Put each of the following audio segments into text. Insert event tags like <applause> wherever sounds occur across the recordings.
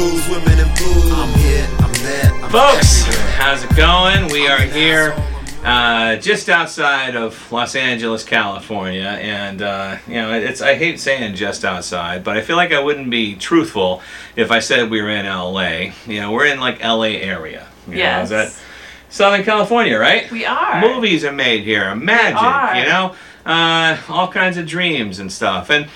blues, women in blues. I'm here, I'm there, I'm Folks, everywhere. how's it going? We are here uh, just outside of Los Angeles, California, and uh, you know it's I hate saying just outside, but I feel like I wouldn't be truthful if I said we were in LA. You know, we're in like LA area. You know, Yes. is that Southern California, right? We are. Movies are made here, magic, are. you know, uh, all kinds of dreams and stuff. And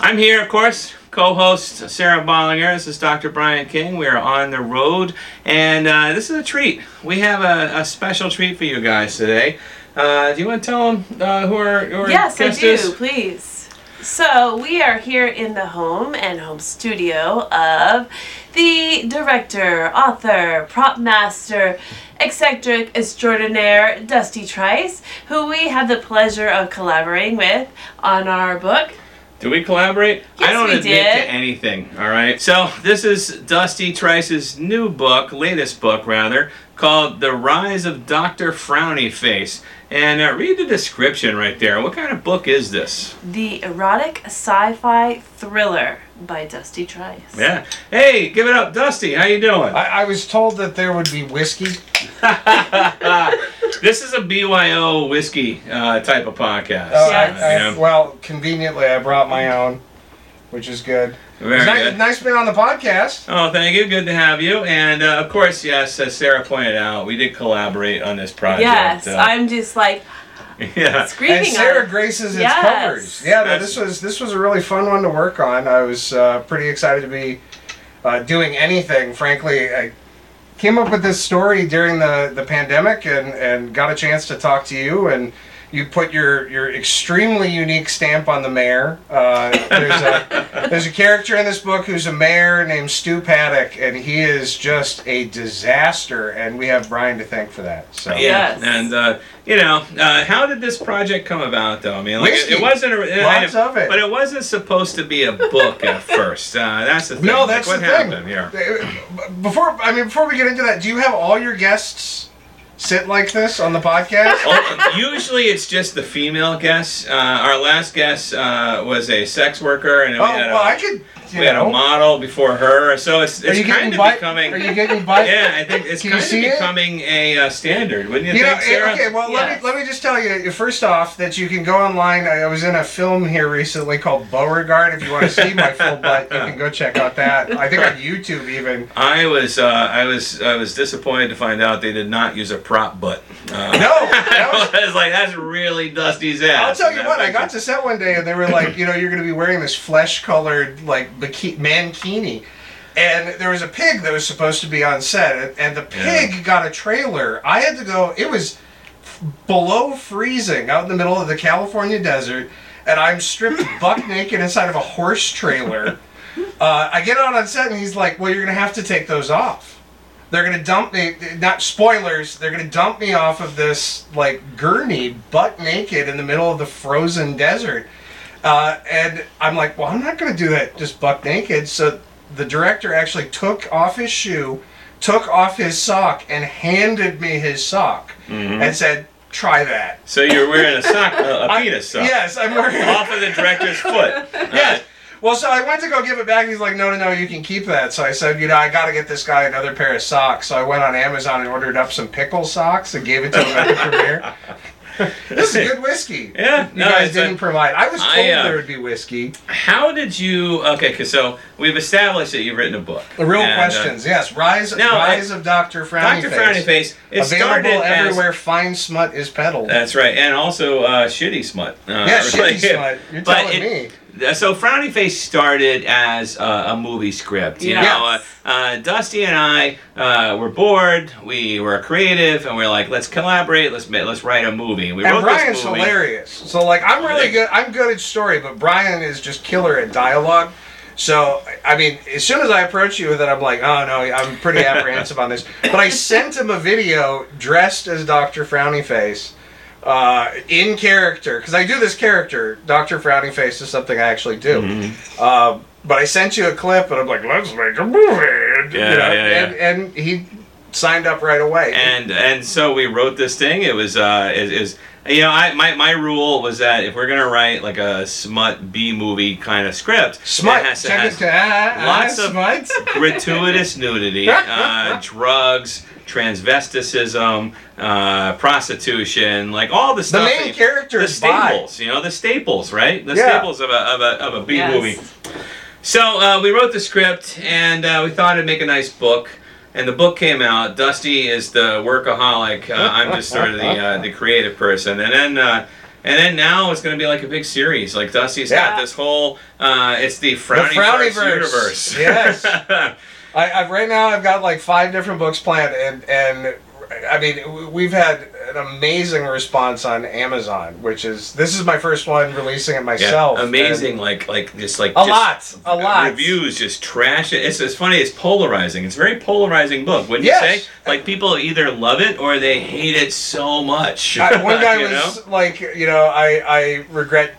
I'm here, of course, co-host Sarah Bollinger. This is Dr. Brian King. We are on the road, and uh, this is a treat. We have a, a special treat for you guys today. Uh, do you want to tell them uh, who our, who our Yes, I do, is? please. So, we are here in the home and home studio of the director, author, prop master, eccentric extraordinaire Dusty Trice, who we have the pleasure of collaborating with on our book. Do we collaborate? Yes, I don't we admit did. to anything. All right. So this is Dusty Trice's new book, latest book rather, called "The Rise of Doctor Frowny Face." And uh, read the description right there. What kind of book is this? The erotic sci fi thriller by Dusty Trice. Yeah. Hey, give it up, Dusty. How you doing? I, I was told that there would be whiskey. <laughs> this is a BYO whiskey uh, type of podcast. Uh, Yes. I- I- Yeah. well, conveniently, I brought my own, which is good. Very It's nice, good. nice being on the podcast. Oh, thank you. Good to have you. And uh, of course, yes, as Sarah pointed out, we did collaborate on this project. Yes, Uh, I'm just like <laughs> yeah. <laughs> screaming and Sarah on. graces its Yes. covers. Yeah, no, That's- this was this was a really fun one to work on. I was uh, pretty excited to be uh, doing anything. Frankly, I came up with this story during the, the pandemic and, and got a chance to talk to you and. You put your, your extremely unique stamp on the mayor. Uh, there's a <laughs> there's a character in this book who's a mayor named Stu Paddock, and he is just a disaster. And we have Brian to thank for that. So Yeah, Yes. and uh, you know, uh, how did this project come about, though? I mean, like, it, it wasn't a, Lots of it. but it wasn't supposed to be a book at first. Uh, that's the thing. No, Like, that's what the happened thing. here. Uh, Before I mean, before we get into that, do you have all your guests sit like this on the podcast? <laughs> Oh, usually it's just the female guests. Uh, our last guest uh, was a sex worker, and oh, we had, well, I could. You we had a model before her. So it's, it's kind of bite? becoming. Are you getting bite? <laughs> yeah, I think it's Can kind of see it? becoming a uh, standard, wouldn't you, You know, think, Sarah? eh, okay. Well, let me let me just tell you first off that you can go online. I I was in a film here recently called Beauregard. If you want to see my full <laughs> butt, you can go check out that. I think on YouTube even. I was uh, I was I was disappointed to find out they did not use a prop butt. Uh, No, that was <laughs> I was like, that's really Dusty's ass. I'll tell you That what. I got to set one day, and they were like, you know, you're going to be wearing this flesh-colored like bikini mankini, and there was a pig that was supposed to be on set, and, the pig got a trailer. I had to go. It was below freezing out in the middle of the California desert, and I'm stripped <laughs> buck naked inside of a horse trailer. Uh, I get out on set, and he's like, "Well, you're going to have to take those off." They're gonna dump me. Not spoilers. They're gonna dump me off of this like gurney, butt naked, in the middle of the frozen desert. Uh, and I'm like, well, I'm not gonna do that just buck naked. So the director actually took off his shoe, took off his sock, and handed me his sock, Mm-hmm. and said, "Try that." So you're wearing a sock, a, <laughs> penis sock, Yes, I'm wearing. <laughs> off of the director's foot. <laughs> Yes. Well, so I went to go give it back. and He's like, no, no, no, you can keep that. So I said, you know, I got to get this guy another pair of socks. So I went on Amazon and ordered up some pickle socks and gave it to him at the premiere. <laughs> this is good whiskey. Yeah, You no, guys didn't provide. I was told I, uh, there would be whiskey. How did you? Okay, 'cause so we've established that you've written a book. The real And, uh, questions, yes. Rise, No, I- Rise of Doctor Frowny Dr. Face. Frowny Face. Available as- everywhere fine smut is peddled. That's right, and also uh, shitty smut. Uh, yeah, shitty smut. You're But telling it- me. Uh, So Frowny Face started as uh, a movie script. You Yes. know, uh, uh, Dusty and I uh, were bored. We were creative, and we are like, let's collaborate. Let's let's write a movie. We And wrote Brian's hilarious. So like I'm really good. I'm good at story, but Brian is just killer at dialogue. So I mean, as soon as I approach you with it, I'm like, oh no, I'm pretty apprehensive on this. But I sent him a video dressed as Doctor Frowny Face, uh, in character, because I do this character. Doctor Frowning Face is something I actually do. Mm-hmm. Um, but I sent you a clip, and I'm like, let's make a movie. And, Yeah, yeah, yeah. And, and he signed up right away. and and so we wrote this thing. It was uh, it, it was you know, I my, my rule was that if we're gonna write like a smut B movie kind of script, smut. it has to Check has it ah, lots ah, of smut. <laughs> gratuitous nudity, uh, <laughs> drugs, transvesticism, uh, prostitution, like all the stuff. The main that- characters the buy. staples, you know, the staples, right? The Yeah. staples of a of a of a B Yes. movie. So uh, we wrote the script, and uh, we thought it'd make a nice book. And the book came out. Dusty is the workaholic. Uh, I'm just sort of the uh, the creative person. And then uh, and then now it's going to be like a big series. Like Dusty's got this whole. Uh, it's the Frowny Frownyverse. Verse universe. Yes. <laughs> I, I've right now I've got like five different books planned, and and I mean we've had an amazing response on Amazon, which is this is my first one releasing it myself. Yeah, amazing. Like like just like A just lot, a uh, lot. Reviews just trash it. It's it's funny. It's polarizing. It's a very polarizing book. Wouldn't you Yes. say? Like people either love it or they hate it so much. I, one <laughs> guy was know? like, you know, I I regret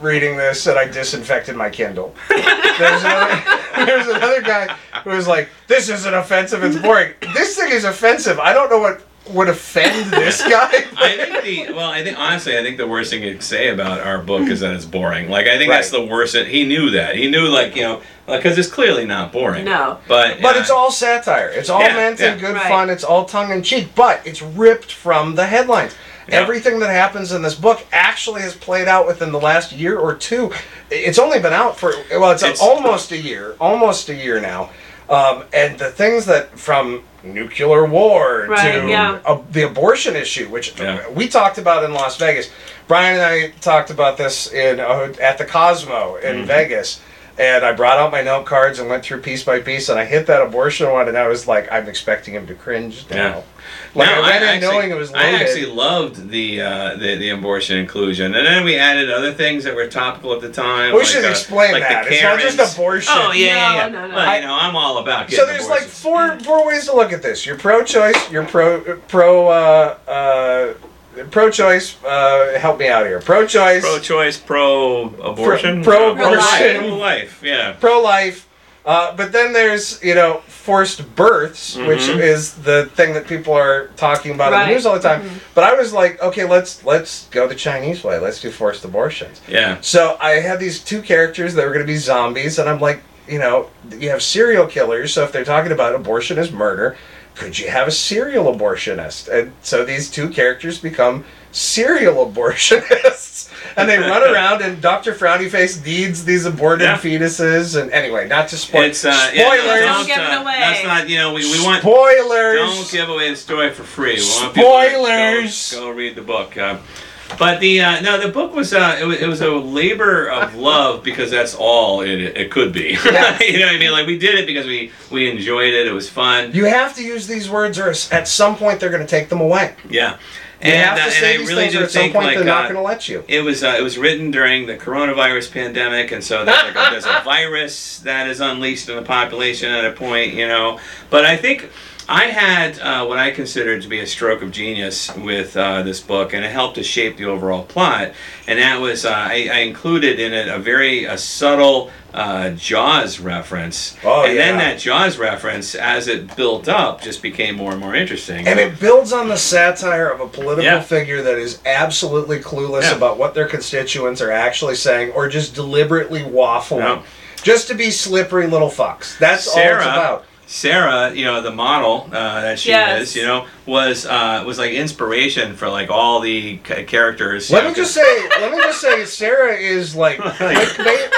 reading this that I disinfected my Kindle. <laughs> There's another, <laughs> there's another guy who was like, this isn't offensive. It's boring. This thing is offensive. I don't know what would offend this <laughs> guy. I think the well, I think honestly, I think the worst thing you could say about our book is that it's boring. Like I think that's the worst. He knew that. He knew like you know because it's clearly not boring. No. but But uh, it's all satire. It's all Yeah, meant in good Right. fun. It's all tongue in cheek. But it's ripped from the headlines. Yeah. Everything that happens in this book actually has played out within the last year or two. It's only been out for well, it's, It's- almost a year, almost a year now. Um, and the things that from nuclear war Right, to yeah. uh, the abortion issue, which Yeah. we talked about in Las Vegas. Brian and I talked about this in uh, at the Cosmo in Mm-hmm. Vegas. And I brought out my note cards and went through piece by piece, and I hit that abortion one, and I was like, I'm expecting him to cringe now. Yeah. Like No, I went in actually- knowing it was I actually loved the, uh, the the abortion inclusion, and then we added other things that were topical at the time. we like, should uh, explain like that. It's not just abortion. Oh yeah, yeah, yeah. No, no, no. Well, you know, I'm all about So getting there's like four four ways to look at this. You're pro-choice. You're pro pro uh, uh, pro-choice. Uh, help me out here. Pro-choice. pro-choice, pro-abortion, Pro- uh, pro-life. pro-life, yeah. pro-life. Uh, but then there's you know forced births, which Mhm. is the thing that people are talking about in the news all the time. But I was like, okay, let's let's go the Chinese way. Let's do forced abortions. Yeah. So I had these two characters that were going to be zombies, and I'm like, you know, you have serial killers. So if they're talking about abortion as murder, could you have a serial abortionist? And so these two characters become serial abortionists, <laughs> and they run <laughs> around, and Doctor Frowny Face needs these aborted Yeah. fetuses. And anyway, not to spoil. It's uh, yeah, spoilers. no, Don't give it uh, away. That's not you know we, we want spoilers. don't give away the story for free. We want people to Spoilers. Go, go read the book. Uh, but the uh, no, the book was uh, it, was, it was a labor of love because that's all it, it could be. <laughs> Yes. you know what I mean? Like we did it because we we enjoyed it. It was fun. You have to use these words, or at some point they're going to take them away. Yeah. You And, have uh, to and say I these really things, or do at some think point like they're not uh, going to let you. It was uh, it was written during the coronavirus pandemic, and so there's, like a, there's a <laughs> virus that is unleashed in the population at a point, you know. But I think I had uh, what I considered to be a stroke of genius with uh, this book, and it helped to shape the overall plot. And that was uh, I, I included in it a very a subtle uh, Jaws reference, Oh, and then that Jaws reference, as it built up, just became more and more interesting. And it builds on the satire of a political Yeah. figure that is absolutely clueless Yeah. about what their constituents are actually saying or just deliberately waffling. Yeah. Just to be slippery little fucks. That's all Sarah, it's about. Sarah, you know the model uh, that she Yes. is, you know, was uh, was like inspiration for like all the ca- characters. Let know, me just <laughs> say, let me just say, Sarah is like, <laughs> clickbait.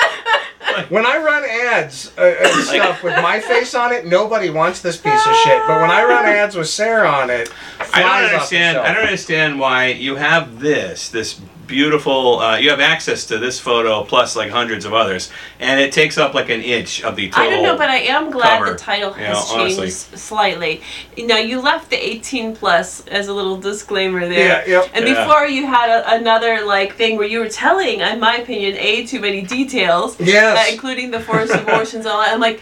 When I run ads uh, and <laughs> stuff with my face on it, nobody wants this piece of shit. But when I run <laughs> ads with Sarah on it, I don't off the understand. shelf. I don't understand why you have this this beautiful. Uh, you have access to this photo plus like hundreds of others, and it takes up like an inch of the total. I don't know, but I am glad cover, the title you has know, changed honestly. slightly. Now you left the 18 plus as a little disclaimer there. Yeah, yep. And Yeah. before you had a, another like thing where you were telling, in my opinion, a too many details, Yes. uh, including the forced abortions and all that. I'm like.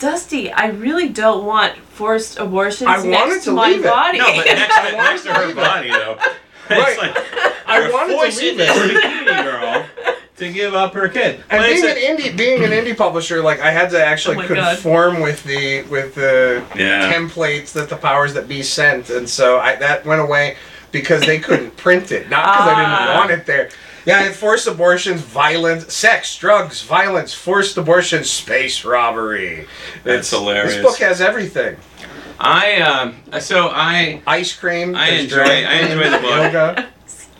Dusty, I really don't want forced abortions I next to to my leave it. body. No, but next, to, <laughs> next to to her body though. Right. It's like, <laughs> I we're wanted to forcing leave this it. bikini girl to give up her kid. And But being a- an indie, being an indie publisher, like I had to actually Oh my God. conform with the with the Yeah. templates that the powers that be sent, and so I, that went away because they couldn't <laughs> print it, not because I didn't Ah. want it there. Yeah, and forced abortions, violence, sex, drugs, violence, forced abortion, space robbery. That's hilarious. This book has everything. I um, so I Ice cream. I enjoy- I enjoy the book. Yoga.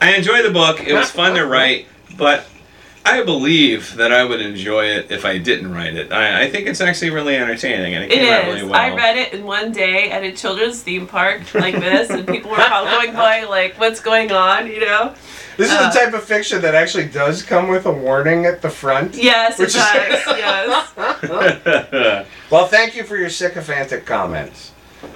I enjoy the book. It was fun to write, but I believe that I would enjoy it if I didn't write it. I, I think it's actually really entertaining and it It came out really well. I read it in one day at a children's theme park like this, and people were probably going by like, "What's going on?" You know? This is Uh, the type of fiction that actually does come with a warning at the front. Yes, it Which is- does. yes. <laughs> Well, thank you for your sycophantic comments.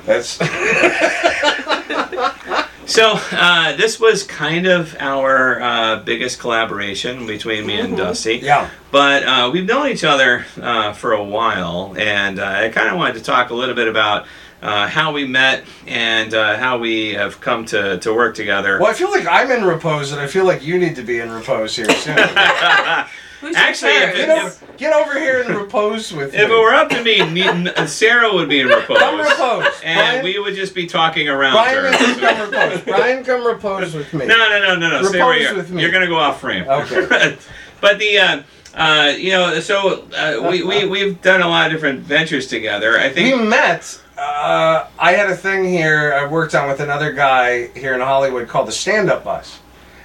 That's <laughs> So uh, this was kind of our uh, biggest collaboration between me and Dusty. yeah. But uh, we've known each other uh, for a while, and uh, I kind of wanted to talk a little bit about uh, how we met and uh, how we have come to, to work together. Well, I feel like I'm in repose, and I feel like you need to be in repose here soon. <laughs> Who's Actually, if it- get, over, get over here and repose with me. If it were up to me, ne- <laughs> Sarah would be in repose. come repose, And Brian. we would just be talking around Brian, her. needs to come repose. Brian, come repose with me. No, no, no, no, no. Stay Repose where you're. with me. You're gonna go off frame. Okay. <laughs> but the, uh, uh, you know, so uh, we we we've done a lot of different ventures together. I think. We met. Uh, I had a thing here I worked on with another guy here in Hollywood called the Stand Up Bus.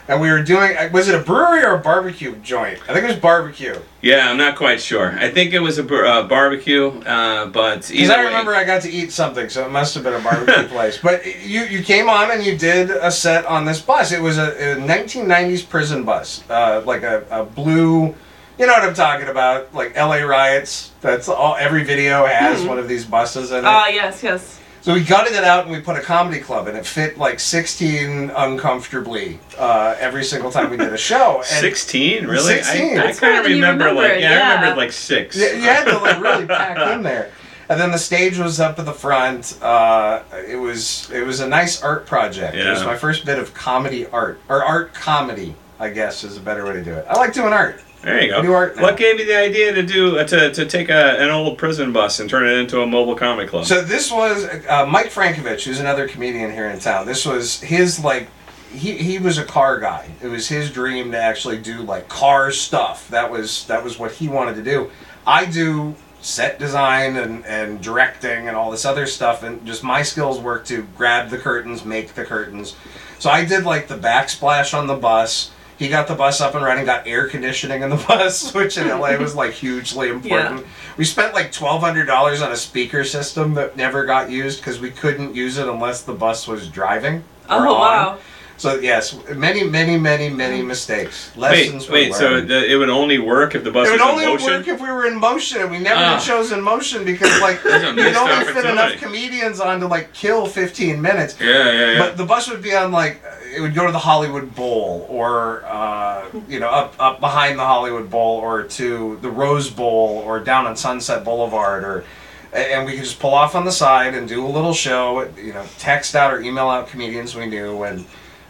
And we were doing, was it a brewery or a barbecue joint? I think it was barbecue. Yeah, I'm not quite sure. I think it was a bar- uh, barbecue, uh, but Because either I way- remember I got to eat something, so it must have been a barbecue <laughs> place. But you, you came on and you did a set on this bus. It was a, a 1990s prison bus, uh, like a, a blue. You know what I'm talking about? Like LA riots. That's all. Every video has one of these buses in it. Ah, yes, yes. So we gutted it out and we put a comedy club, and it fit like 16 uncomfortably uh, every single time we did a show. <laughs> And 16, really? 16. I, I kind of than you remember like remembered, yeah, I yeah. remembered like six. You, you had to like really <laughs> pack in there. And then the stage was up at the front. Uh, it was it was a nice art project. It was my first bit of comedy art or art comedy, I guess is a better way to do it. I like doing art. There you go. Do art now. What gave you the idea to do uh, to, to take a, an old prison bus and turn it into a mobile comic club? So this was uh, Mike Frankovich, who's another comedian here in town. This was his like. He, he was a car guy. It was his dream to actually do like car stuff. That was that was what he wanted to do. I do set design and, and directing and all this other stuff and just my skills work to grab the curtains, make the curtains. So I did like the backsplash on the bus. He got the bus up and running, got air conditioning in the <laughs> bus, which in LA was like hugely important. We spent like twelve hundred dollars on a speaker system that never got used because we couldn't use it unless the bus was driving. Oh on. wow. So yes, many, many, many, many mistakes. Lessons. were wait. So the, it would only work if the bus it would only work if we were in motion, and we never Ah. shows in motion because like you That's a only fit enough comedians on to like kill fifteen minutes. yeah, yeah, yeah. But the bus would be on like it would go to the Hollywood Bowl or uh, you know up up behind the Hollywood Bowl or to the Rose Bowl or down on Sunset Boulevard or and we could just pull off on the side and do a little show. You know, text out or email out comedians we knew and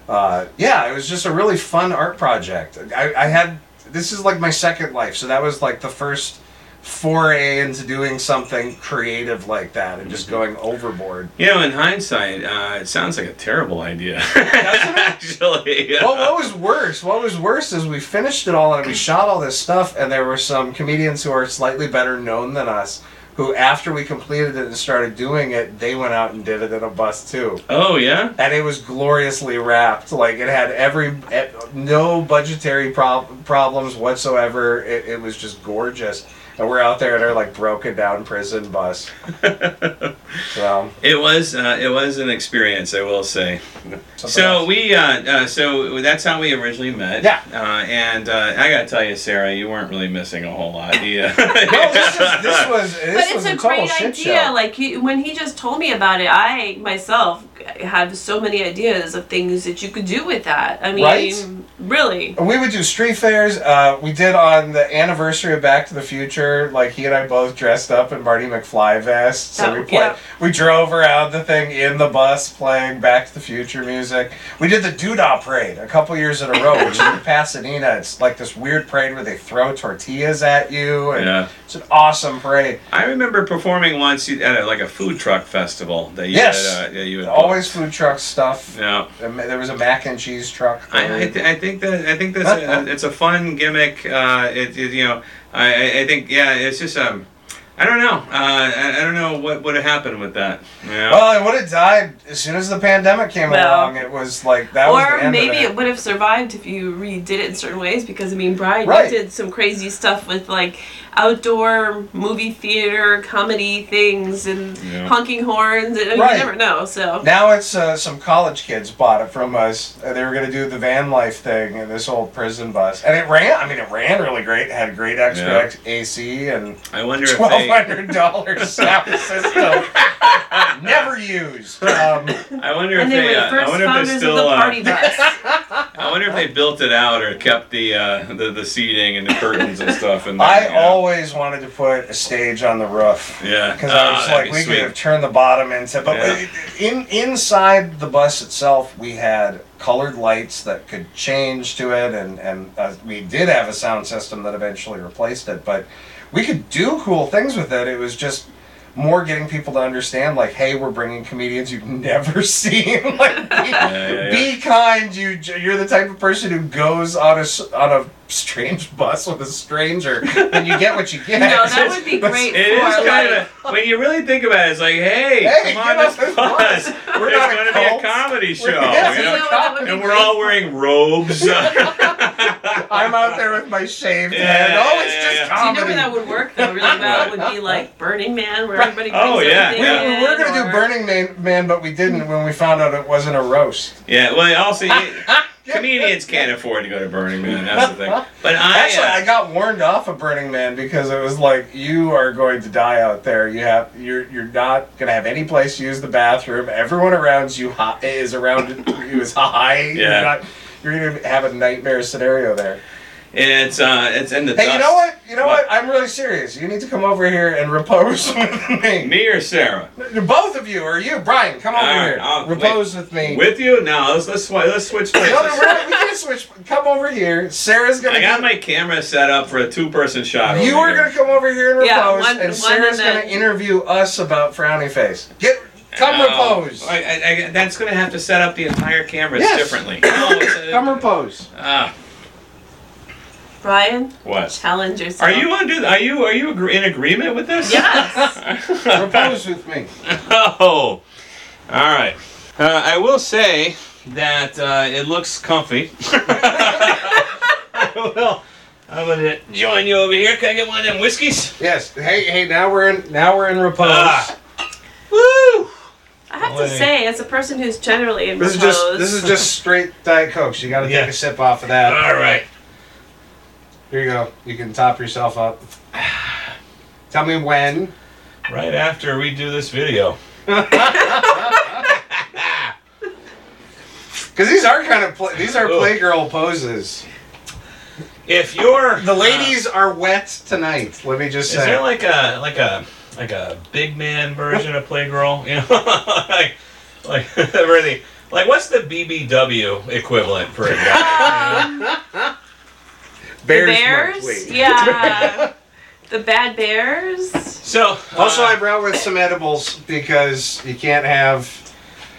uh, yeah, it was just a really fun art project. I, I had this is like my second life, so that was like the first foray into doing something creative like that and just going overboard. you know, in hindsight, uh, it sounds like a terrible idea. <laughs> Actually, yeah. well, what was worse? What was worse is we finished it all and we shot all this stuff, and there were some comedians who are slightly better known than us. Who, after we completed it and started doing it, they went out and did it in a bus too, oh yeah. and it was gloriously wrapped. Like it had every, no budgetary prob- problems whatsoever. It, it was just gorgeous, and we're out there in our like broken down prison bus. <laughs> so It was uh, it was an experience, I will say. something So else. we uh, uh, so that's how we originally met. Yeah. Uh, and uh, I gotta tell you, Sarah, you weren't really missing a whole lot. Yeah. no, this, is, this <laughs> was this But was it's a total great shit idea. show. Like he, when he just told me about it, I myself have so many ideas of things that you could do with that. I mean, Right? Really? We would do street fairs. Uh, we did on the anniversary of Back to the Future. Like he and I both dressed up in Marty McFly vests. So Oh, we play, yeah. we drove around the thing in the bus playing Back to the Future music. We did the Doo Dah Parade a couple years in a row, which is in <laughs> Pasadena. It's like this weird parade where they throw tortillas at you, and Yeah. it's an awesome parade. I remember performing once at a, like a food truck festival that you Yes. had, uh, yeah, you had Always food truck stuff. Yeah. There was a mac and cheese truck. I, I, parade. Th- I think that I think that's a, it's a fun gimmick. Uh, it, it you know I, I- I think yeah it's just um I don't know uh, I, I don't know what would have happened with that. Yeah. Well, it would have died as soon as the pandemic came Well- along. It was like that was the Or end maybe of it would have survived if you redid it in certain ways because I mean Brian Right. you did some crazy stuff with like outdoor movie theater comedy things and Yeah. honking horns and I Right. you never know so Now it's uh, some college kids bought it from us. Uh, They were going to do the van life thing in this old prison bus, and it ran. I mean, it ran really great. It had great extra Yeah. AC and I wonder if twelve they hundred dollars <laughs> sound system. Never used. Um, I wonder if they they uh, I wonder if founders they still the uh, bus. <laughs> I wonder if they built it out or kept the uh, the, the seating and the curtains and stuff. And I always wanted to put a stage on the roof. yeah Because I was that'd like, be we sweet. could have turned the bottom into, but Yeah. in inside the bus itself, we had colored lights that could change to it, and and uh, we did have a sound system that eventually replaced it. But we could do cool things with it. It was just more getting people to understand, like, hey, we're bringing comedians you've <laughs> never seen. <laughs> like, be, yeah, yeah. be kind. You you're the type of person who goes on a on a strange bus with a stranger, and you get what you get. <laughs> No, that would be <laughs> great It for is kind like of when you really think about it. It's like, hey, Hey, come on this bus. bus. We're There's not a going to be a comedy show, We're- yes, you you know? know what that would be and we're all wearing robes. <laughs> I'm out there with my shaved Yeah, head. Oh, it's yeah, just yeah. Do you know where that would work though really well? Would be like Burning Man, where everybody oh, brings Oh, yeah, everything yeah. we, we were gonna in, do Burning Man, Man, but we didn't when we found out it wasn't a roast. yeah, well, also, you, comedians can't afford to go to Burning Man. That's the thing. <laughs> But I, Actually, uh, I got warned off of Burning Man because it was like you are going to die out there. You have you're you're not gonna have any place to use the bathroom. Everyone around you hi- is around you is high. Yeah. You're, not, you're gonna have a nightmare scenario there. It's uh, it's in the Hey, dust. you know what? You know What? what? I'm really serious. You need to come over here and repose <laughs> with me. Me or Sarah? Both of you, or you, Brian, come over All right, here. I'll- repose with me. With you? No, let's let's swi- let's switch places. no, no, we're not, we can't switch. Come over here. Sarah's gonna. I got come- my camera set up for a two-person shot. You over are here. gonna come over here and repose, Yeah, one- and Sarah's and gonna then- interview us about frowny face. Get, come Oh, repose. I, I, I, that's gonna have to set up the entire cameras Yes. differently. No, it's a- Come repose. Ah, Brian, what? challenge yourself. Are you under? Are you are you agree- in agreement with this? Yes. <laughs> repose with me. <laughs> Oh, all right. Uh, I will say that uh, it looks comfy. <laughs> I will. I'm gonna join you over here. Can I get one of them whiskeys? Yes. Hey, hey. Now we're in. Now we're in repose. Ah. Woo! I have Wait. to say, as a person who's generally in This is repose, just. This is just straight diet coke. So you got to Yeah. take a sip off of that. All right. Here you go. You can top yourself up. Tell me when. Right after we do this video. <laughs> <laughs> Because these are kind of play, these are Ugh. playgirl poses. If you're The uh, ladies are wet tonight. Let me just Is say. there like a like a like a big man version of Playgirl? <laughs> You know, like like really like what's the BBW equivalent for a guy? Um, the Bears bears, wait. <laughs> yeah, the bad bears. so Also, uh, I brought with some edibles because you can't have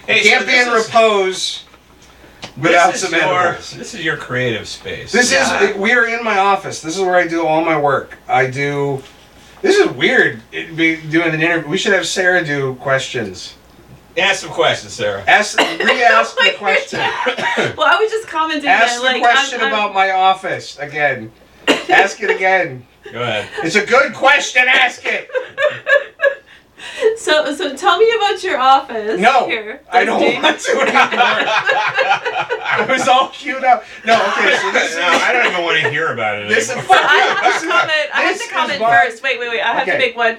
hey, you can't so be in is- repose without this is some your, edibles. This is your creative space. This Yeah. is we are in my office. This is where I do all my work. I do. This is weird. It'd be doing an interview. We should have Sarah do questions. Ask some questions, Sarah. <laughs> Ask, re-ask the <laughs> oh question. <laughs> Well, I was just commenting Ask that, the like, question I'm, I'm, about my office again. Ask it again. Go ahead. It's a good question. Ask it. So, so tell me about your office. No, Here, I don't Dusty. want to anymore. I was all queued up. No, okay. So this no, I don't even want to hear about it. This is anymore. But I have to comment. I have to comment first. Wait, wait, wait. I have to make one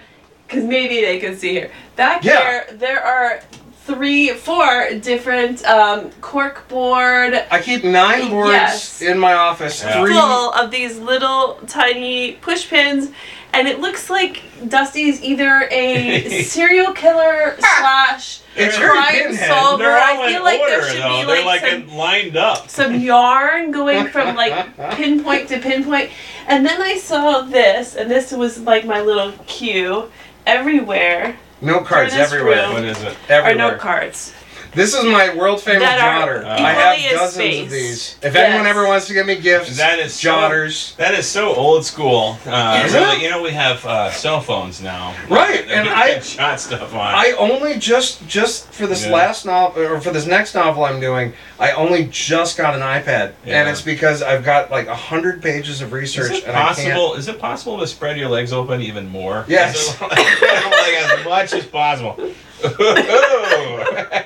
because maybe they can see here. Back Yeah. here, there are three, four different um, cork board I keep nine boards Yes. in my office. Yeah. Three. full of these little tiny push pins. And it looks like Dusty's either a <laughs> serial killer slash It's very crime solver. I feel like order there should though. be They're like, like some, lined up. some <laughs> yarn going from like pinpoint to pinpoint. And then I saw this, and this was like my little cue. Everywhere Note cards this everywhere. room. What is it? are Everywhere. note cards. This is my world famous That jotter. equally I have dozens spaced. of these. If Yes. anyone ever wants to give me gifts, That is so- jotters. That is so old school. Uh, Is really, you know, we have uh, cell phones now. Right, and I- shot stuff on. I only just just for this Yeah. last novel or for this next novel I'm doing, I only just got an iPad, Yeah. and it's because I've got like a hundred pages of research. is research, it and I can't. possible? Is it possible to spread your legs open even more? Yes. Like, <laughs> like as much as possible. <laughs> <laughs>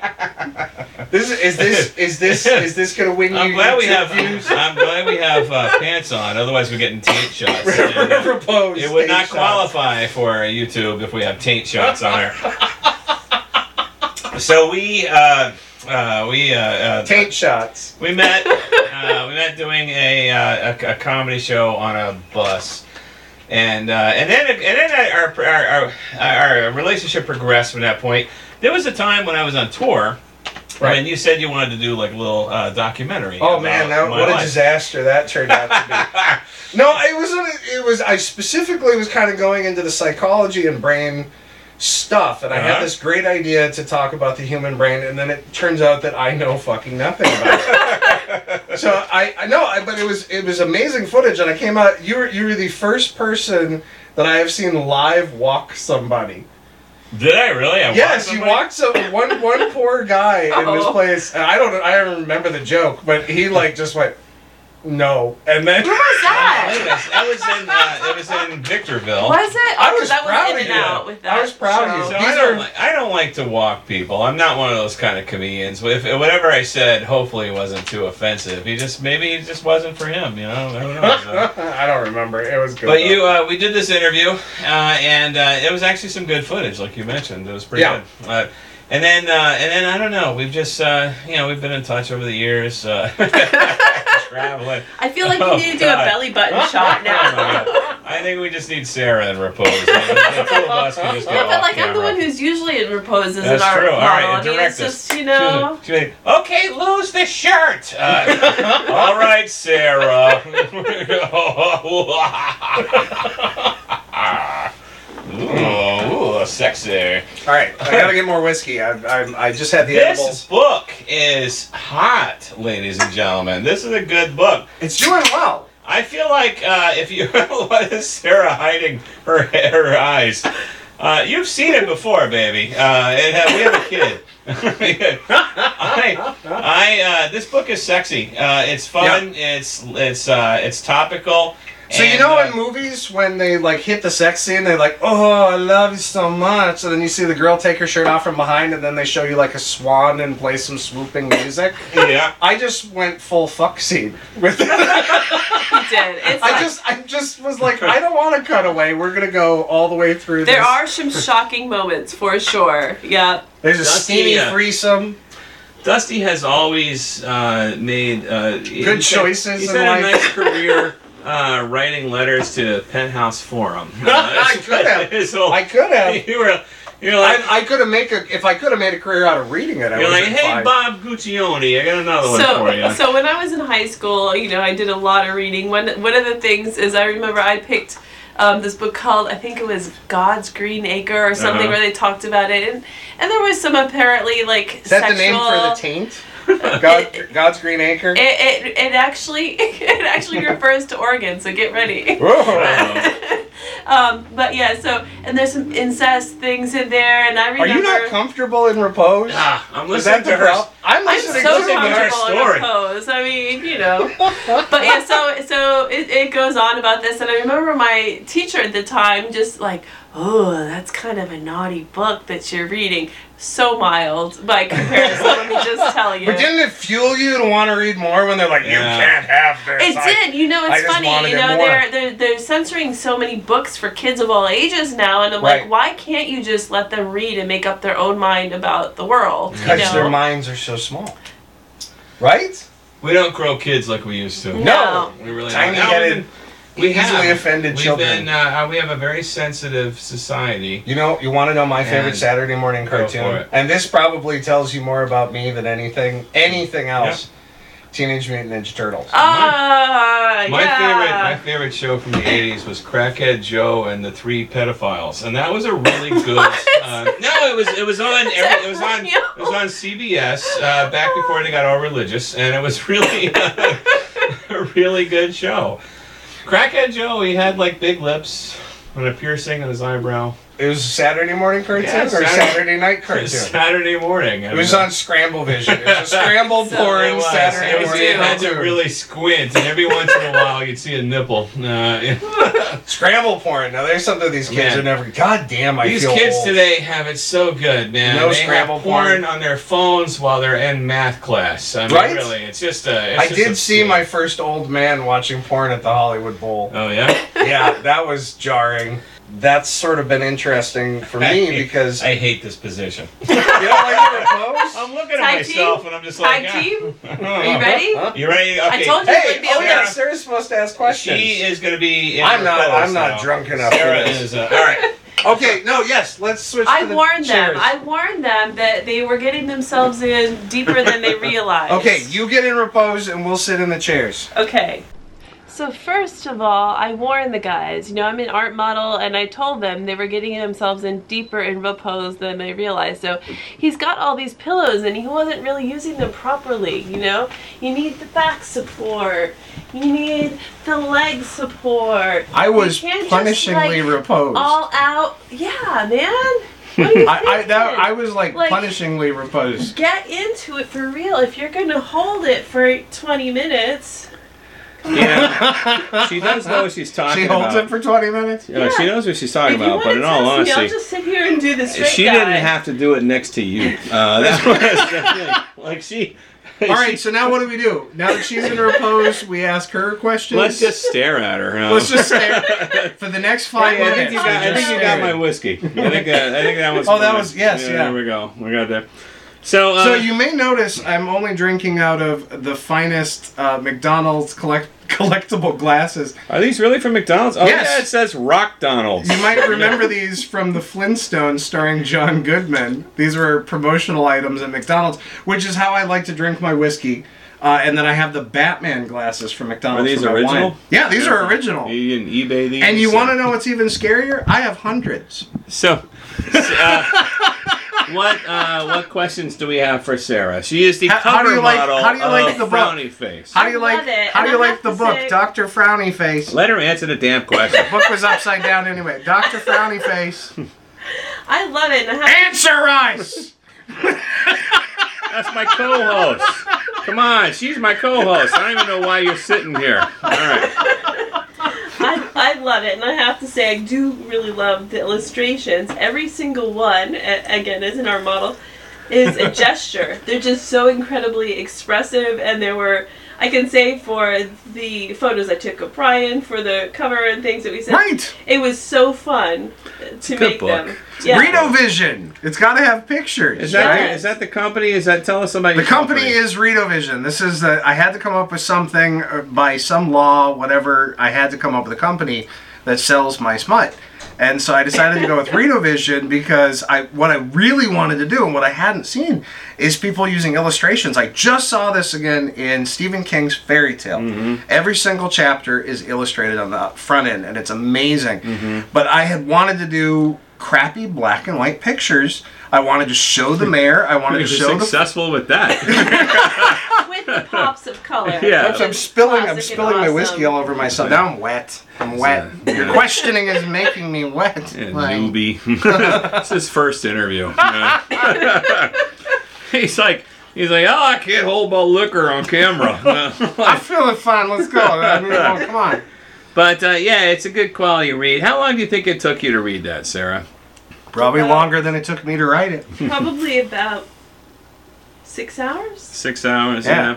This is, is this is this is this gonna win you? I'm glad we your have. views? <laughs> I'm glad we have uh, pants on. Otherwise, we're getting taint shots. And, uh, Propose. it would not shots. qualify for YouTube if we have taint shots on her. so we uh, uh, we uh, uh, Taint shots. we met uh, we met doing a, uh, a a comedy show on a bus. And uh, and then and then our, our our our relationship progressed from that point. There was a time when I was on tour, Right. and you said you wanted to do like a little uh, documentary. Oh man, that, what a disaster that turned out to be. <laughs> No, it was it was I specifically was kind of going into the psychology and brain stuff, and I had Uh-huh. this great idea to talk about the human brain, and then it turns out that I know fucking nothing about it. <laughs> so I I know, I- but it was it was amazing footage, and I came out. You were you were the first person that I have seen live walk somebody. Did I really? I Yes, walked you somebody? walked some one one poor guy in this <laughs> Oh. place. And I don't I don't remember the joke, but he like just went no, and then Where was That that? was, in uh, it was in Victorville. Was it? I Oh, was that proud was in of and you. with that. I was proud of you. So show. I don't, are- like, I don't like to walk people. I'm not one of those kind of comedians. If whatever I said, hopefully, it wasn't too offensive. He just maybe it just wasn't for him. You know, I don't know. So. I don't remember. It was good. But though. you, uh, we did this interview, uh, and uh, it was actually some good footage, like you mentioned. It was pretty good. Yeah. good. And then, uh, and then I don't know. We've just, uh, you know, we've been in touch over the years, uh, <laughs> traveling. I feel like you Oh, need to do a belly button <laughs> shot Oh, now. my God. I think we just need Sarah in repose. The two of us can just go Yeah, but off like I'm the one who's usually in reposes That's in our true. All right, model. Direct it's us. just you know. She was- she was, okay, lose the shirt. Uh, <laughs> all right, Sarah. ooh, ooh, sexy. all right, I gotta get more whiskey. I, I, I just had the This edibles. book is hot, ladies and gentlemen. This is a good book. It's doing well. I feel like uh, if you <laughs> what is Sarah hiding her her eyes? Uh, you've seen it before, baby. Uh, it ha- we have a kid. <laughs> I, I, uh, this book is sexy. Uh, it's fun. It's it's uh, it's topical. So you know uh, in movies when they like hit the sex scene, they're like, "Oh, I love you so much," and then you see the girl take her shirt off from behind, and then they show you like a swan and play some swooping music. yeah. I just went full fuck scene with <laughs> it. Did. It's I like, just, I just was like, I don't want to cut away. We're gonna go all the way through. there this. are some shocking moments for sure. Yeah. There's a Dusty, steamy uh, threesome. Dusty has always uh, made uh, Good he's choices Had, he's in had a nice career <laughs> uh, writing letters to Penthouse Forum. <laughs> Uh, <laughs> I could have. his whole- I could have. you were, you're like, I, I could have made a if I could have made a career out of reading it. I you're like, hey, fine. Bob Guccione, I got another one for you. So, so when I was in high school, you know, I did a lot of reading. One one of the things is I remember I picked um, this book called I think it was God's Green Acre or something Uh-huh. where they talked about it, and and there was some apparently like Is that sexual. the name for the taint? <laughs> God, God's Green Acre. It, it, it actually <laughs> it actually refers to Oregon, so get ready. Whoa. <laughs> um, but yeah, so and there's some incest things in there, and I remember. Are you not comfortable in repose? Ah, I'm listening to her. problem? I'm I'm so to her story. pose. I mean, you know. but yeah, so so it, it goes on about this, and I remember my teacher at the time just like, oh, that's kind of a naughty book that you're reading. so mild by comparison. let me just <laughs> tell you. But didn't it fuel you to want to read more when they're like, you can't have this? It I- did. You know, it's just funny. You know, they're, they're they're censoring so many books for kids of all ages now, and I'm Right. like, why can't you just let them read and make up their own mind about the world? You Because know? their minds are so small. Right? We don't grow kids like we used to. No. We really Tiny don't. Now, headed, we've easily have. offended We've children. been, uh, we have a very sensitive society. You know, you want to know my favorite And- Saturday morning Go cartoon? it. And this probably tells you more about me than anything anything else. Teenage Mutant Ninja Turtles. Ah, My yeah. favorite, my favorite show from the '80s was Crackhead Joe and the Three Pedophiles, and that was a really <laughs> good. uh, no, it was it was on <laughs> every, it was on it was on CBS uh, back before they got all religious, and it was <laughs> really a really good show. Crackhead Joe, he had like big lips and a piercing on his eyebrow. It was Saturday morning cartoon Yeah, or Saturday- Saturday night cartoon? Saturday morning. It was on Scramble Vision. It was a <laughs> scramble So- porn was. Saturday It was, morning you had to really squint, and every once in a while you'd see a nipple. <laughs> Uh, Scramble porn. Now there's something these kids Man. are never. God damn, I These kids old. today have it so good, man. No they scramble have porn, porn. on their phones while they're in math class. I mean, Right? really, it's just a. It's I just did a see my first old man watching porn at the Hollywood Bowl. Oh yeah. yeah, that was jarring. That's sort of been interesting for <laughs> me because I hate this position. <laughs> you don't like to repose. I'm looking at Tag myself team? and I'm just Tag like, team? <laughs> Are you ready? Huh? You ready? Okay. I told you Hey, be oh able yeah, to. Sarah's supposed to ask questions. She is going to be. In I'm not- I'm not now. drunk enough for Sarah this. is. Uh, all right. Okay, no, yes, let's switch. I to the warned them. I warned them that they were getting themselves in deeper than they realized. Okay, you get in repose and we'll sit in the chairs. Okay. So first of all, I warned the guys. You know, I'm an art model, and I told them they were getting themselves in deeper in repose than they realized. So he's got all these pillows, and he wasn't really using them properly. You know, you need the back support. You need the leg support. I was punishingly like, reposed. all out. Yeah, man. What are you <laughs> I, I, that. I was like, Like- punishingly reposed. Get into it for real. If you're gonna hold it for 20 minutes, Yeah. she does know what she's talking She holds about. it for 20 minutes? Yeah, she knows what she's talking if about, but in all test me, honesty, I'll just sit here and do this. she guy. didn't have to do it next to you. Uh, <laughs> that's what that's like she. All right, so now what do we do? Now that she's in her pose, we ask her questions. Let's just stare at her. uh, Let's just stare <laughs> for the next five Hey, I minutes. think you got. I think you got my whiskey. I think. Uh, I think that was. Oh, that was- yes, yeah. There we go. We got that. So. Uh, So you may notice I'm only drinking out of the finest uh, McDonald's collect- <laughs> collectible glasses. are these really from McDonald's? Oh Yes. yeah, it says RocDonald's. You might <laughs> remember these from the Flintstones starring John Goodman. These were promotional items at McDonald's, which is how I like to drink my whiskey. Uh, and then I have the Batman glasses from McDonald's. Are these original? wine. Yeah, these are original. You didn't eBay these. And you So- want to know what's even scarier? I have hundreds. So. <laughs> uh, what uh, what questions do we have for Sarah? She is the How- how cover do you like- model how do you like of the book? Frowny Face. How do you I like? love it, How do you like the book, say- Doctor Frowny Face? Let her answer the damn question. the book was upside down anyway. Doctor Frowny Face. <laughs> I love it. And I have Answer us. That's my co-host. Come on, she's my co-host. I don't even know why you're sitting here. All right. <laughs> I, I love it, and I have to say, I do really love the illustrations. Every single one, again, as an our model, is a <laughs> gesture. They're just so incredibly expressive, and there were, I can say, for the photos I took of Brian, for the cover and things that we said, Right. it was so fun to good make book. them. Yeah. Renovision. It's got to have pictures. Is that Yes. is that the company? Is that tell us about The your company is Renovision. This is the. I had to come up with something uh, by some law, whatever. I had to come up with a company that sells my smut, and so I decided to go with <laughs> Renovision because I what I really wanted to do and what I hadn't seen is people using illustrations. I just saw this again in Stephen King's fairy tale. Mm-hmm. Every single chapter is illustrated on the front end, and it's amazing. Mm-hmm. But I had wanted to do crappy black and white pictures. I wanted to show the mayor. I wanted You're to show the successful with that. <laughs> With the pops of color. Yeah. Oops, I'm spilling. I'm classic and spilling my whiskey all over myself. Now I'm wet. I'm wet. uh, Your questioning is making me wet. Yeah, Like, newbie. <laughs> it's his first interview. Yeah. <laughs> he's like, he's like, oh, I can't hold my liquor on camera. I'm feeling fine. Let's go. I mean, oh, come on. But uh, yeah, it's a good quality read. How long do you think it took you to read that, Sarah? Probably About- longer than it took me to write it. <laughs> <laughs> Probably about six hours. Six hours. Yeah.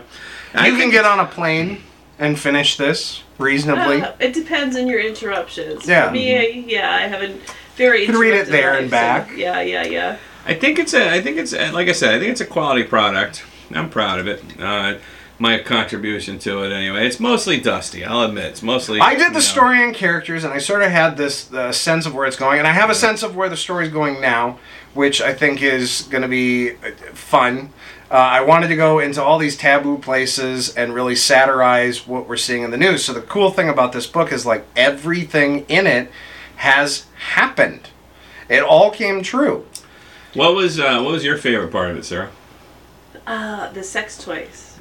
Yeah. I you can think get on a plane and finish this reasonably. Uh, it depends on your interruptions. Yeah. For me, I, yeah, I haven't very. You can read it interrupted there life, and so- back. yeah, yeah, yeah. I think it's a. I think it's a, like I said. I think it's a quality product. I'm proud of it. Uh, my contribution to it, anyway. It's mostly dusty. I'll admit. It's mostly. I did the know, story and characters, and I sort of had this uh, sense of where it's going, and I have a sense of where the story's going now, which I think is going to be uh, fun. Uh, I wanted to go into all these taboo places and really satirize what we're seeing in the news. So the cool thing about this book is like everything in it has happened. It all came true. What was uh, What was your favorite part of it, Sarah? Uh, the sex toys.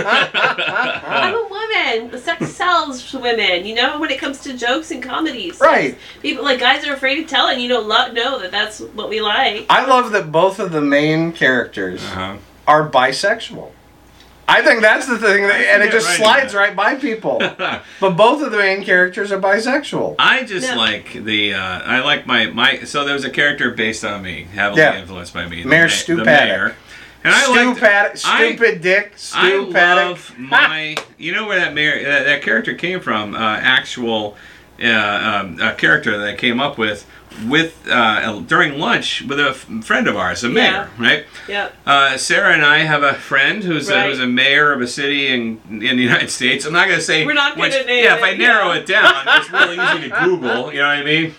I'm a woman. The sex sells to women. You know, when it comes to jokes and comedies, Right. People like guys are afraid of telling. You know, lo- know that that's what we like. I love that both of the main characters Uh-huh. are bisexual. I think that's the thing, that, and it just writing slides right by people. <laughs> But both of the main characters are bisexual. I just No. like the. Uh, I like my my. So there was a character based on me, heavily Yeah. influenced by me. the Mayor ma- Stu the Paddock. mayor. And I Stu liked- Paddock, I- stupid dick, Stu I Paddock. love my. You know where that mayor, that, that character came from? Uh, actual uh, um, a character that I came up with with uh, during lunch with a f- friend of ours, a mayor, right? Yeah. Uh, Sarah and I have a friend who's, a, who's a mayor of a city in, in the United States. I'm not going to say We're not gonna name Yeah, if I narrow yeah. it down, it's really easy to <laughs> Google. You know what I mean?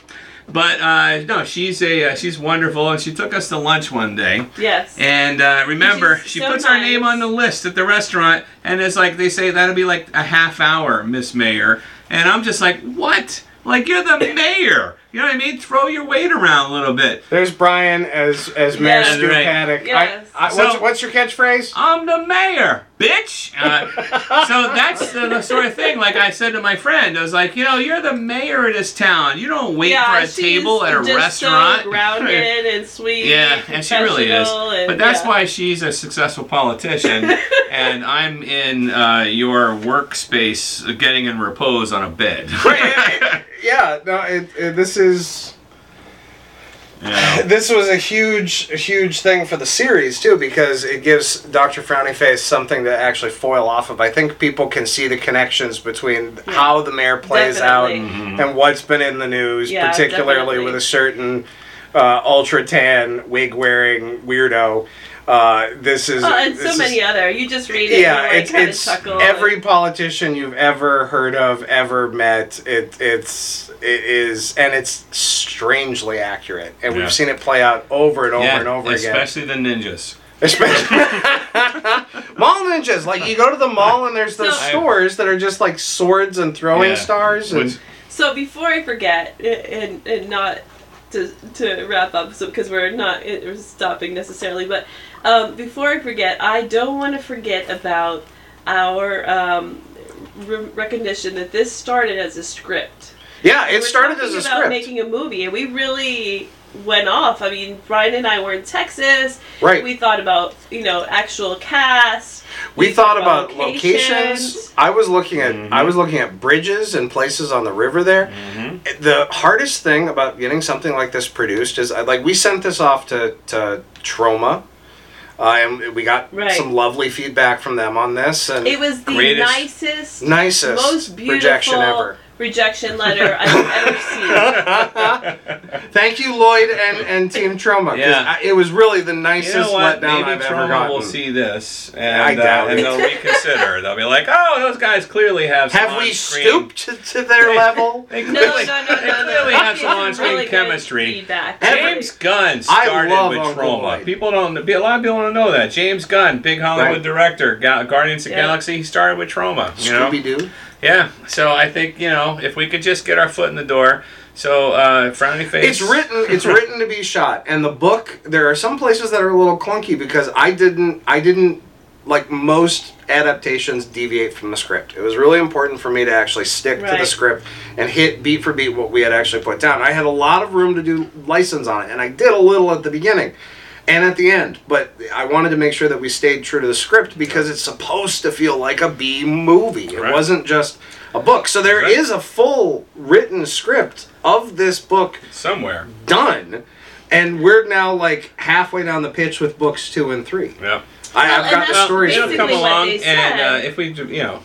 But uh, no, she's a uh, she's wonderful, and she took us to lunch one day. Yes. And uh, remember, She's she so puts our name on the list at the restaurant, and it's like they say that'll be like a half hour, Miss Mayor. And I'm just like, what? Like you're the <laughs> mayor. You know what I mean? Throw your weight around a little bit. There's Brian as as Mayor Yes. Stu Right. Paddock. Yes. I, I, So- what's, what's your catchphrase? I'm the mayor, bitch. Uh, so that's the, the sort of thing. Like I said to my friend, I was like, you know, you're the mayor of this town. You don't wait yeah, for a table at a just restaurant. So grounded and sweet. <laughs> Yeah, and she really is. and- But that's yeah. why she's a successful politician, <laughs> and I'm in uh, your workspace, uh, getting in repose on a bed. <laughs> yeah, no, it, it, this is You this was a huge, huge thing for the series too because it gives Doctor Frowny Face something to actually foil off of. I think people can see the connections between how the mayor plays Definitely. out Mm-hmm. and what's been in the news, Yeah, particularly definitely. with a certain uh, ultra tan wig wearing weirdo. Uh, this is Oh, and this so is- many other. You just read it. yeah, and you're it's kind of it's chuckle. every politician you've ever heard of, ever met. It it's it is, and it's strangely accurate, and Yeah. we've seen it play out over and over yeah, and over again. especially the ninjas. Especially <laughs> mall ninjas. Like you go to the mall and there's those So- stores that are just like swords and throwing Yeah. stars. And, Which- So before I forget, and and not to to wrap up, so because we're not it, we're stopping necessarily, but um, before I forget, I don't want to forget about our um, re- recognition that this started as a script. yeah, We it started as a about script. making a movie, and we really went off. I mean, Brian and I were in Texas. Right. We thought about you know actual cast. we thought about locations. locations. I was looking at Mm-hmm. I was looking at bridges and places on the river there. The hardest thing about getting something like this produced is I- like we sent this off to to Troma. Uh, and we got Right. some lovely feedback from them on this and It was the Greatest- nicest, nicest most beautiful rejection ever. Rejection letter I've ever seen. <laughs> Thank you, Lloyd and, and Team Troma. 'cause Yeah. I- it was really the nicest You nicest know what? letdown Maybe I've ever Troma gotten. will see this, I and, uh, doubt and they'll reconsider. They'll be like, "Oh, those guys clearly have some Have we on-screen- stooped to, to their level? <laughs> They clearly, no, no, they no, no. clearly have some on-screen good chemistry. Feedback. James Gunn I started love with Uncle Troma. Lloyd. People don't. A lot of people don't know that. James Gunn, big Hollywood Right. director, Ga- Guardians of Yeah. Galaxy. He started with Troma. You know. Scooby Doo. Yeah. So I think you know if we could just get our foot in the door. So uh, frowny face. It's written. It's written to be shot, and the book. There are some places that are a little clunky because I didn't. I didn't like most adaptations deviate from the script. It was really important for me to actually stick to the script and hit beat for beat what we had actually put down. I had a lot of room to do license on it, and I did a little at the beginning and at the end. But I wanted to make sure that we stayed true to the script because it's supposed to feel like a B movie. It Right. wasn't just a book. So there Right. is a full written script of this book Somewhere. done, and we're now like halfway down the pitch with books two and three. Yeah. I, I've and got the stories. It'll come you. basically what along, and uh, if we, you know,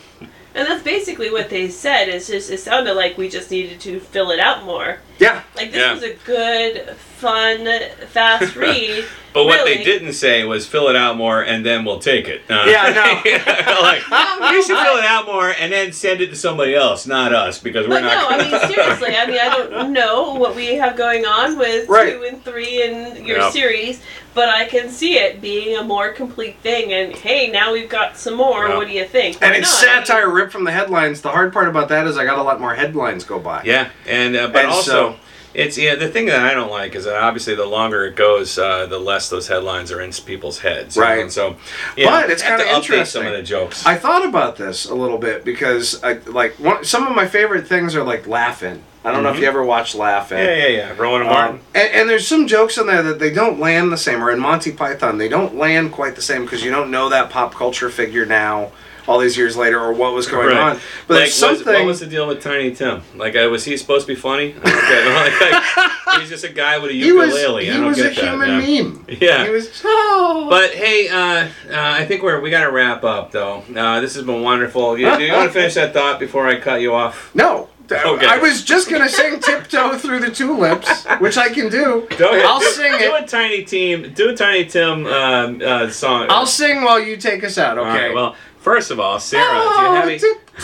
And that's basically what they said. It's just it sounded like we just needed to fill it out more. Yeah, Like this Yeah. was a good, fun, fast <laughs> read. But what Really. they didn't say was fill it out more and then we'll take it. Uh, Yeah, no. <laughs> like, <laughs> you should fill it out more and then send it to somebody else, not us, because we're But no, not. I mean <laughs> seriously. I mean I don't know what we have going on with Right. two and three in your Yeah. series, but I can see it being a more complete thing. And hey, now we've got some more. Yeah. What do you think? and it's not? I mean, satire ripped from the headlines. The hard part about that is I got a lot more headlines go by. Yeah, and uh, but And also. so- it's yeah. The thing that I don't like is that obviously the longer it goes, uh, the less those headlines are in people's heads. Right. And so, you But it's to kinda update some of the jokes. I thought about this a little bit because I like one, some of my favorite things are like Laugh-In. I don't know if you ever watched Laugh-In. yeah, yeah, yeah. Rowan and Martin. Um, and, and there's some jokes in there that they don't land the same, or in Monty Python, they don't land quite the same because you don't know that pop culture figure now, all these years later, or what was going Right. on. But like, there's was- something. what was the deal with Tiny Tim? Like, uh, was he supposed to be funny? I don't <laughs> like, like, he's just a guy with a he was, ukulele. he I don't was a that. human yeah. meme. <laughs> Yeah. He was. Oh. But hey, uh, uh, I think we're we got to wrap up though. Uh, this has been wonderful. You, do you want to <laughs> finish that thought before I cut you off? no. Okay. I was just gonna sing "Tiptoe Through the Tulips," which I can do. Go ahead. I'll do, sing do it. a tiny team. Do a tiny Tim um, uh, song. I'll sing while you take us out. Okay. right, well, first of all, Sarah, do you oh, have any? the <laughs>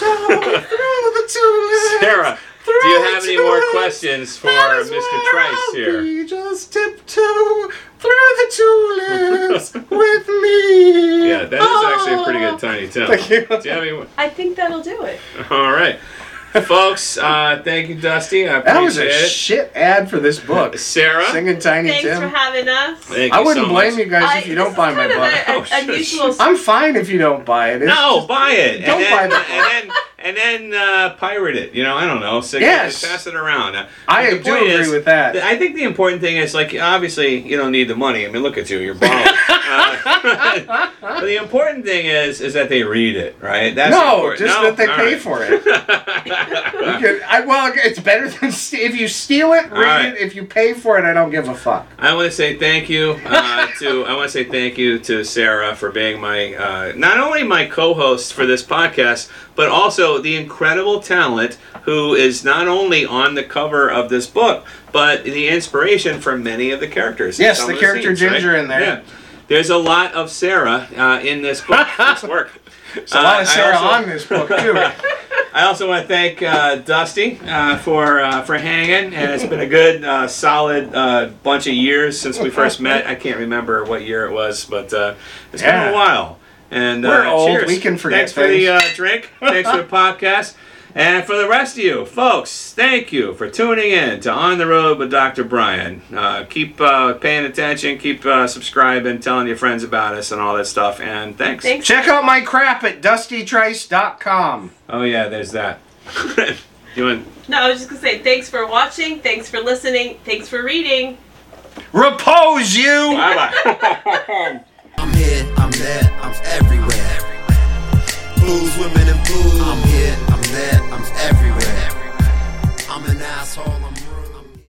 tulips. Sarah, do you have any more questions for Mr. Trice I'll here? be, just tiptoe through the tulips <laughs> with me. Yeah, that is actually a pretty good ah. tiny Tim. Thank you. Do you have any? I think that'll do it. All right, <laughs> folks. Uh, thank you, Dusty. I That was a it. shit ad for this book. Sarah, Singing Tiny Thanks Tim. for having us. thank I you wouldn't so blame much. you guys I- if you this don't buy my book. a- Oh, a- unusual <laughs> I'm fine if you don't buy it. It's No, just- buy it. Don't and then, buy the and then and then uh, pirate it. You know, I don't know. So Yes. just pass it around. Uh, I do agree is- with that. I think the important thing is like obviously you don't need the money. I mean, look at you, you're borrowing. <laughs> uh, but the important thing is is that they read it, right? That's no, important. just No? that they All pay right. for it. Can- I, well, it's better than st- if you steal it, read right. it. If you pay for it, I don't give a fuck. I want to say thank you uh, to I want to say thank you to Sarah for being my uh, not only my co-host for this podcast, but also the incredible talent who is not only on the cover of this book, but the inspiration for many of the characters. Yes, the character scenes, right? Ginger in there. Yeah. There's a lot of Sarah uh, in this book, this work. <laughs> There's a lot of Sarah also- on this book too. <laughs> I also want to thank uh, Dusty uh, for uh, for hanging, and it's been a good, uh, solid uh, bunch of years since we first met. I can't remember what year it was, but uh, it's been a while. And We're old. cheers. We can forget Thanks for the uh, drink. Thanks for the <laughs> podcast. And for the rest of you, folks, thank you for tuning in to On the Road with Dr. Brian. Uh, keep uh, paying attention, keep uh, subscribing, telling your friends about us and all that stuff. And thanks. thanks. Check out my crap at dustytrice.com. Oh, yeah, there's that. <laughs> Doing. No, I was just going to say thanks for watching, thanks for listening, thanks for reading. Repose you! Bye bye. <laughs> I'm here, I'm there, I'm everywhere. Blues, women, and blues. I'm here there, I'm everywhere. I'm an asshole.